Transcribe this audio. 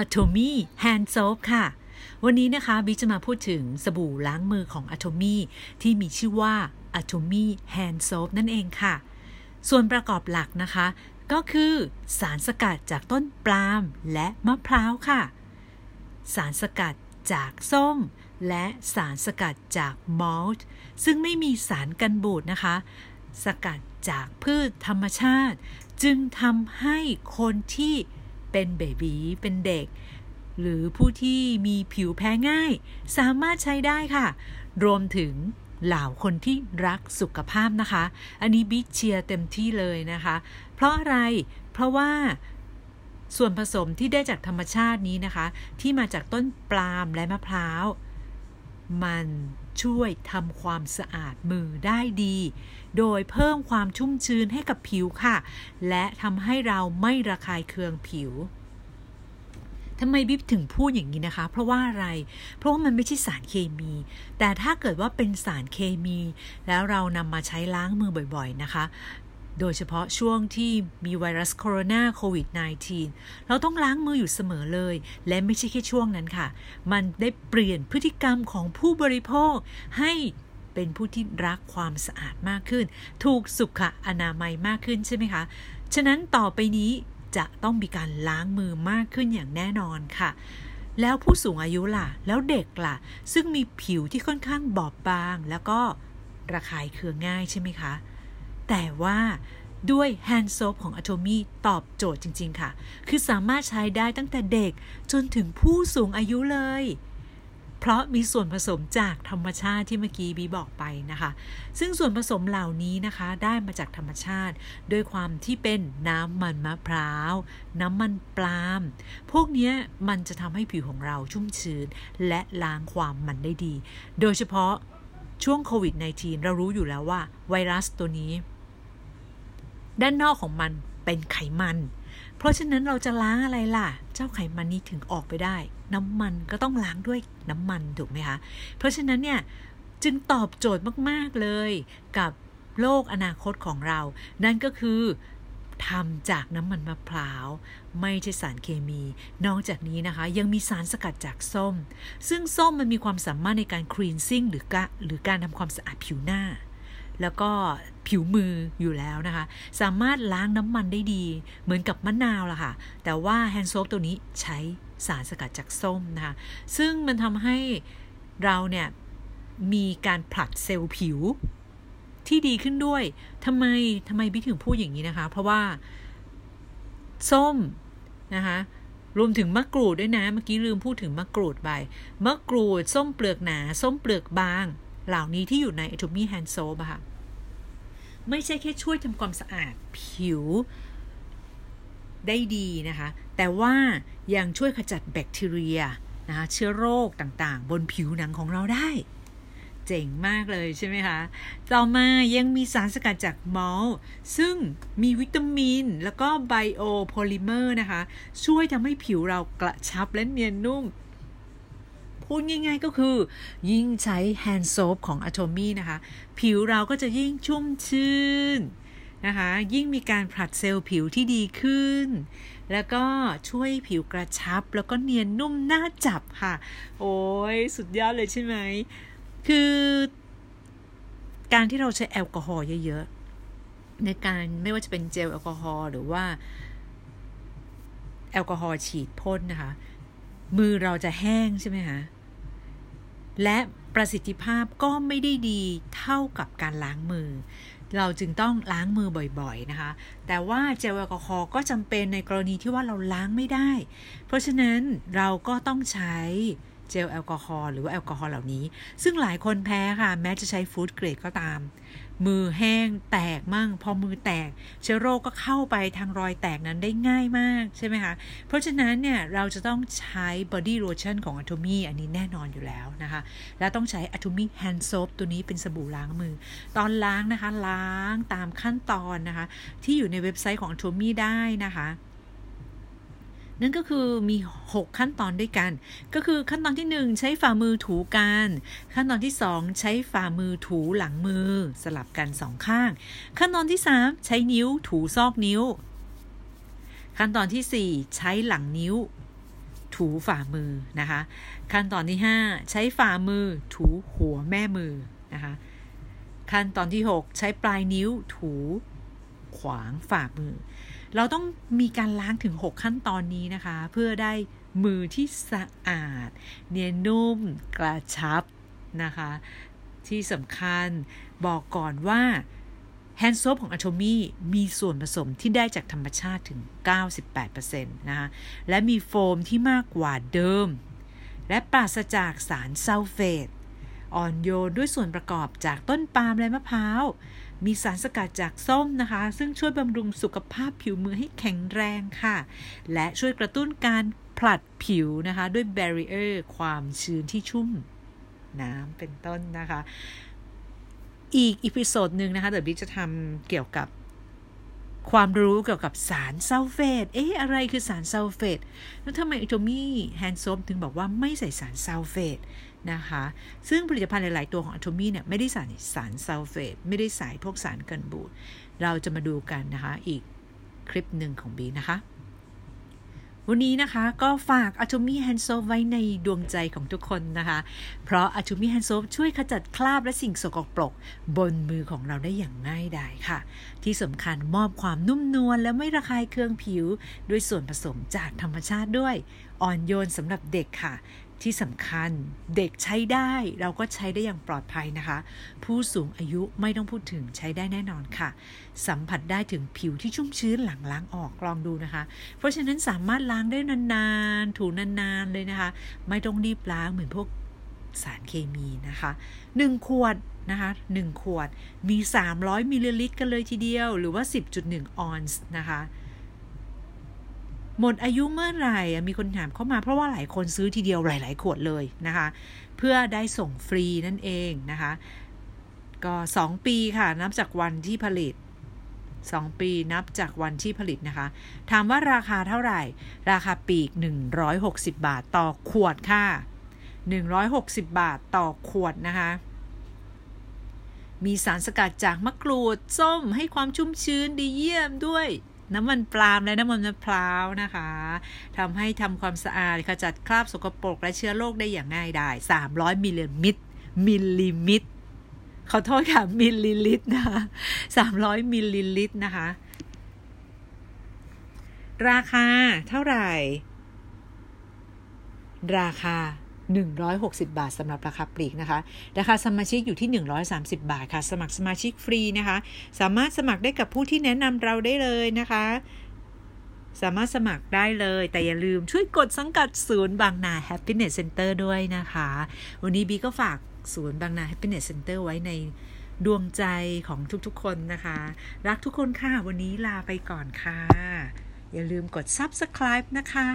Atomy Hand Soap ค่ะ วันนี้นะคะบิ๊กจะมาพูดถึงสบู่ล้างมือของ Atomy ที่มีชื่อว่า Atomy Hand Soap นั่นเองค่ะ ส่วนประกอบหลักนะคะ ก็คือสารสกัดจากต้นปาล์มและมะพร้าวค่ะ สารสกัดจากส้ม และสารสกัดจากมอลต์ซึ่งไม่มีสารกันบูดนะคะ สกัดจากพืชธรรมชาติ จึงทำให้คนที่ เป็นเบบีเป็นเด็ก หรือผู้ที่มีผิวแพ้ง่าย สามารถใช้ได้ค่ะ รวมถึงเหล่าคนที่รักสุขภาพนะคะ อันนี้บิ๊กเชียร์เต็มที่เลยนะคะ เพราะอะไร เพราะว่าส่วนผสมที่ได้จากธรรมชาตินี้นะคะ ที่มาจากต้นปาล์มและมะพร้าว มันช่วยทำความสะอาดมือได้ดี โดยเพิ่มความชุ่มชื้นให้กับผิวค่ะ และทำให้เราไม่ระคายเคืองผิวทำไมบิ๊บถึงพูดอย่างนี้นะคะ เพราะว่าอะไร เพราะว่ามันไม่ใช่สารเคมี แต่ถ้าเกิดว่าเป็นสารเคมี แล้วเรานำมาใช้ล้างมือบ่อยๆนะคะ โดยเฉพาะช่วงที่มีไวรัสโคโรนาโควิด -19 เราต้องล้างมืออยู่เสมอเลย และไม่ใช่แค่ช่วงนั้นค่ะ มันได้เปลี่ยนพฤติกรรมของผู้บริโภคให้เป็นผู้ที่รักความสะอาดมากขึ้น ถูกสุขอนามัยมากขึ้นใช่ไหมคะ ฉะนั้นต่อไปนี้จะต้องมีการล้างมือมากขึ้นอย่างแน่นอนค่ะ แล้วผู้สูงอายุล่ะ แล้วเด็กล่ะ ซึ่งมีผิวที่ค่อนข้างบอบบาง แล้วก็ระคายเคืองง่ายใช่ไหมคะ แต่ว่าด้วยแฮนด์โซ p ของ Atomy ตอบโจทย์จริง ๆ ค่ะ คือสามารถใช้ได้ตั้งแต่เด็กจนถึงผู้สูงอายุเลย เพราะมีส่วนผสมจากธรรมชาติที่เมื่อกี้บีบอกไปนะคะ ซึ่งส่วนผสมเหล่านี้นะคะได้มาจากธรรมชาติโดยความที่เป็นน้ำมันมะพร้าว น้ำมันปาล์มพวกนี้มันจะทำให้ผิวของเราชุ่มชื้น และล้างความมันได้ดี โดยเฉพาะช่วงโควิด -19 เรารู้อยู่แล้วว่าไวรัสตัวนี้ ด้านนอกของมันเป็นไขมัน เพราะฉะนั้นเราจะล้างอะไรล่ะ เจ้าไขมันนี้ถึงออกไปได้ น้ำมันก็ต้องล้างด้วยน้ำมันถูกไหมคะ เพราะฉะนั้นเนี่ยจึงตอบโจทย์มาก ๆ เลยกับโลกอนาคตของเรา นั่นก็คือทำจากน้ำมันมะพร้าว ไม่ใช่สารเคมี นอกจากนี้นะคะ ยังมีสารสกัดจากส้ม ซึ่งส้มมันมีความสามารถในการคลีนซิ่งหรือกะหรือการทำความสะอาดผิวหน้า แล้วก็ผิวมืออยู่แล้วนะคะ สามารถล้างน้ำมันได้ดี เหมือนกับมะนาวล่ะค่ะ แต่ว่าแฮนด์โซปตัวนี้ใช้สารสกัดจากส้มนะคะ ซึ่งมันทำให้เราเนี่ยมีการผลัดเซลล์ผิวที่ดีขึ้นด้วยทำไมทำไมบิ๊กถึงพูดอย่างนี้นะคะ เพราะว่าส้มนะคะรวมถึงมะกรูดด้วยนะ เมื่อกี้ลืมพูดถึงมะกรูดไป มะกรูด ส้มเปลือกหนา ส้มเปลือกบาง เหล่านี้ที่อยู่ใน Atomy Hand Soap อะค่ะไม่ใช่แค่ช่วยทำความสะอาดผิวได้ดีนะคะ แต่ว่ายังช่วยขจัดแบคทีเรียนะคะเชื้อโรคต่างๆ บนผิวหนังของเราได้ เจ๋งมากเลยใช่ไหมคะ ต่อมายังมีสารสกัดจากมอลซึ่งมีวิตามิน แล้วก็ไบโอโพลิเมอร์นะคะ ช่วยทำให้ผิวเรากระชับและเนียนนุ่ม พูดง่ายๆก็คือ ยิ่งใช้แฮนด์โซปของ Atomy นะคะ ผิวเราก็จะยิ่งชุ่มชื่นนะคะ ยิ่งมีการผลัดเซลล์ผิวที่ดีขึ้น แล้วก็ช่วยผิวกระชับ แล้วก็เนียนนุ่มน่าจับค่ะ โอ้ยสุดยอดเลยใช่ไหม คือ การที่เราใช้แอลกอฮอล์เยอะๆ ในการไม่ว่าจะเป็นเจลแอลกอฮอล์หรือว่า แอลกอฮอล์ฉีดพ่นนะคะ มือเราจะแห้งใช่ไหมคะ และประสิทธิภาพก็ไม่ได้ดีเท่ากับการล้างมือ เราจึงต้องล้างมือบ่อยๆนะคะ แต่ว่าเจลแอลกอฮอล์ก็จำเป็นในกรณีที่ว่าเราล้างไม่ได้ เพราะฉะนั้นเราก็ต้องใช้เจลแอลกอฮอล์หรือว่าแอลกอฮอล์เหล่านี้ ซึ่งหลายคนแพ้ค่ะ แม้จะใช้ food grade ก็ตาม มือแห้งแตกมั่ง พอมือแตก เชื้อโรคก็เข้าไปทางรอยแตกนั้นได้ง่ายมากใช่ไหมคะ เพราะฉะนั้นเนี่ยเราจะต้องใช้ body lotion ของ Atomy อันนี้แน่นอนอยู่แล้วนะคะ แล้วต้องใช้ Atomy hand soap ตัวนี้เป็นสบู่ล้างมือ ตอนล้างนะคะล้างตามขั้นตอนนะคะ ที่อยู่ในเว็บไซต์ของ Atomy ได้นะคะ นั่นก็คือมี 6 ขั้นตอนด้วยกัน ก็คือขั้นตอนที่ 1 ใช้ฝ่ามือถูกัน ขั้นตอนที่ 2 ใช้ฝ่ามือถูหลังมือ สลับกันสองข้าง ขั้นตอนที่ 3 ใช้นิ้วถูซอกนิ้ว ขั้นตอนที่ 4 ใช้หลังนิ้ว ถูฝ่ามือนะคะ ขั้นตอนที่ 5 ใช้ฝ่ามือถูหัวแม่มือนะคะขั้นตอนที่ 6 ใช้ปลายนิ้วถูขวางฝ่ามือ เราต้องมีการล้างถึง 6 ขั้นตอนนี้นะคะ เพื่อได้มือที่สะอาด เนียนนุ่มกระชับนะคะ ที่สำคัญบอกก่อนว่าแฮนด์โซฟของอะโ o มี่มีส่วนผสมที่ได้จากธรรมชาติถึง 98%นะคะและมีโฟมที่มากกว่าเดิม และปราศจากสารซัลเฟตอ่อนโยนด้วยส่วนประกอบจากต้นปาล์มและมะพร้าว มีสารสกัดจากส้มนะคะ ซึ่งช่วยบำรุงสุขภาพผิวมือให้แข็งแรงค่ะ และช่วยกระตุ้นการผลัดผิวนะคะ ด้วย barrier ความชื้นที่ชุ่มน้ำเป็นต้นนะคะ อีก episode หนึ่งนะคะเดี๋ยวบิ๊กจะทำเกี่ยวกับความรู้เกี่ยวกับสารซัลเฟต เอ๊ะ อะไรคือสารซัลเฟต แล้วทำไม Atomy hand soap ถึงบอกว่าไม่ใส่สารซัลเฟต นะคะ ซึ่งผลิตภัณฑ์หลาย ๆ ตัวของอะโตมี่เนี่ยไม่ได้ใส่สารซัลเฟตไม่ได้ใส่พวกสารกันบูด เราจะมาดูกันนะคะอีกคลิปหนึ่งของบีนะคะ วันนี้นะคะก็ฝาก Atomy Hand Soap ไว้ในดวงใจของทุกคนนะคะ เพราะ Atomy Hand Soap ช่วยขจัดคราบและสิ่งสกปรกบนมือของเราได้อย่างง่ายดายค่ะ ที่สำคัญมอบความนุ่มนวลและไม่ระคายเคืองผิว ด้วยส่วนผสมจากธรรมชาติด้วย อ่อนโยนสำหรับเด็กค่ะ ที่สำคัญเด็กใช้ได้เราก็ใช้ได้อย่างปลอดภัยนะคะ ผู้สูงอายุไม่ต้องพูดถึงใช้ได้แน่นอนค่ะ สัมผัสได้ถึงผิวที่ชุ่มชื้นหลังล้างออกลองดูนะคะ เพราะฉะนั้นสามารถล้างได้นานๆ ถูนานๆเลยนะคะ ไม่ต้องรีบล้างเหมือนพวกสารเคมีนะคะ1ขวดนะคะ1ขวดมี 300มิลลิลิตรกันเลยทีเดียว หรือว่า 10.1 ออนซ์นะคะ หมดอายุเมื่อไหร่มีคนถามเข้ามาเพราะว่าหลายคนซื้อทีเดียวหลาย ๆ ขวดเลยนะคะ เพื่อได้ส่งฟรีนั่นเองนะคะ ก็ 2 ปีค่ะนับจากวันที่ผลิต 2 ปีนับจากวันที่ผลิตนะคะ ถามว่าราคาเท่าไหร่ ราคาปีก 160 บาทต่อขวดค่ะ 160 บาทต่อขวดนะคะมีสารสกัดจากมะกรูด ส้มให้ความชุ่มชื้นดีเยี่ยมด้วย น้ำมันปาล์มและน้ำมันมะพร้าวนะคะทำให้ทำความสะอาดขจัดคราบสกปรกและเชื้อโรคได้อย่างง่ายดาย300 มิลลิมิตรมิลลิมิตรขอโทษค่ะมิลลิลิตรนะคะ300 มิลลิลิตรนะคะ ราคาเท่าไหร่ ราคา 160 บาทสำหรับราคาปลีกนะคะ ราคาสมาชิกอยู่ที่ 130 บาทค่ะ สมัครสมาชิกฟรีนะคะ สามารถสมัครได้กับผู้ที่แนะนำเราได้เลยนะคะ สามารถสมัครได้เลย แต่อย่าลืมช่วยกดสังกัดศูนย์บางนา Happiness Center ด้วยนะคะ วันนี้บีก็ฝากศูนย์บางนา Happiness Center ไว้ในดวงใจของทุกๆคนนะคะ รักทุกคนค่ะ วันนี้ลาไปก่อนค่ะ อย่าลืมกด subscribe นะคะ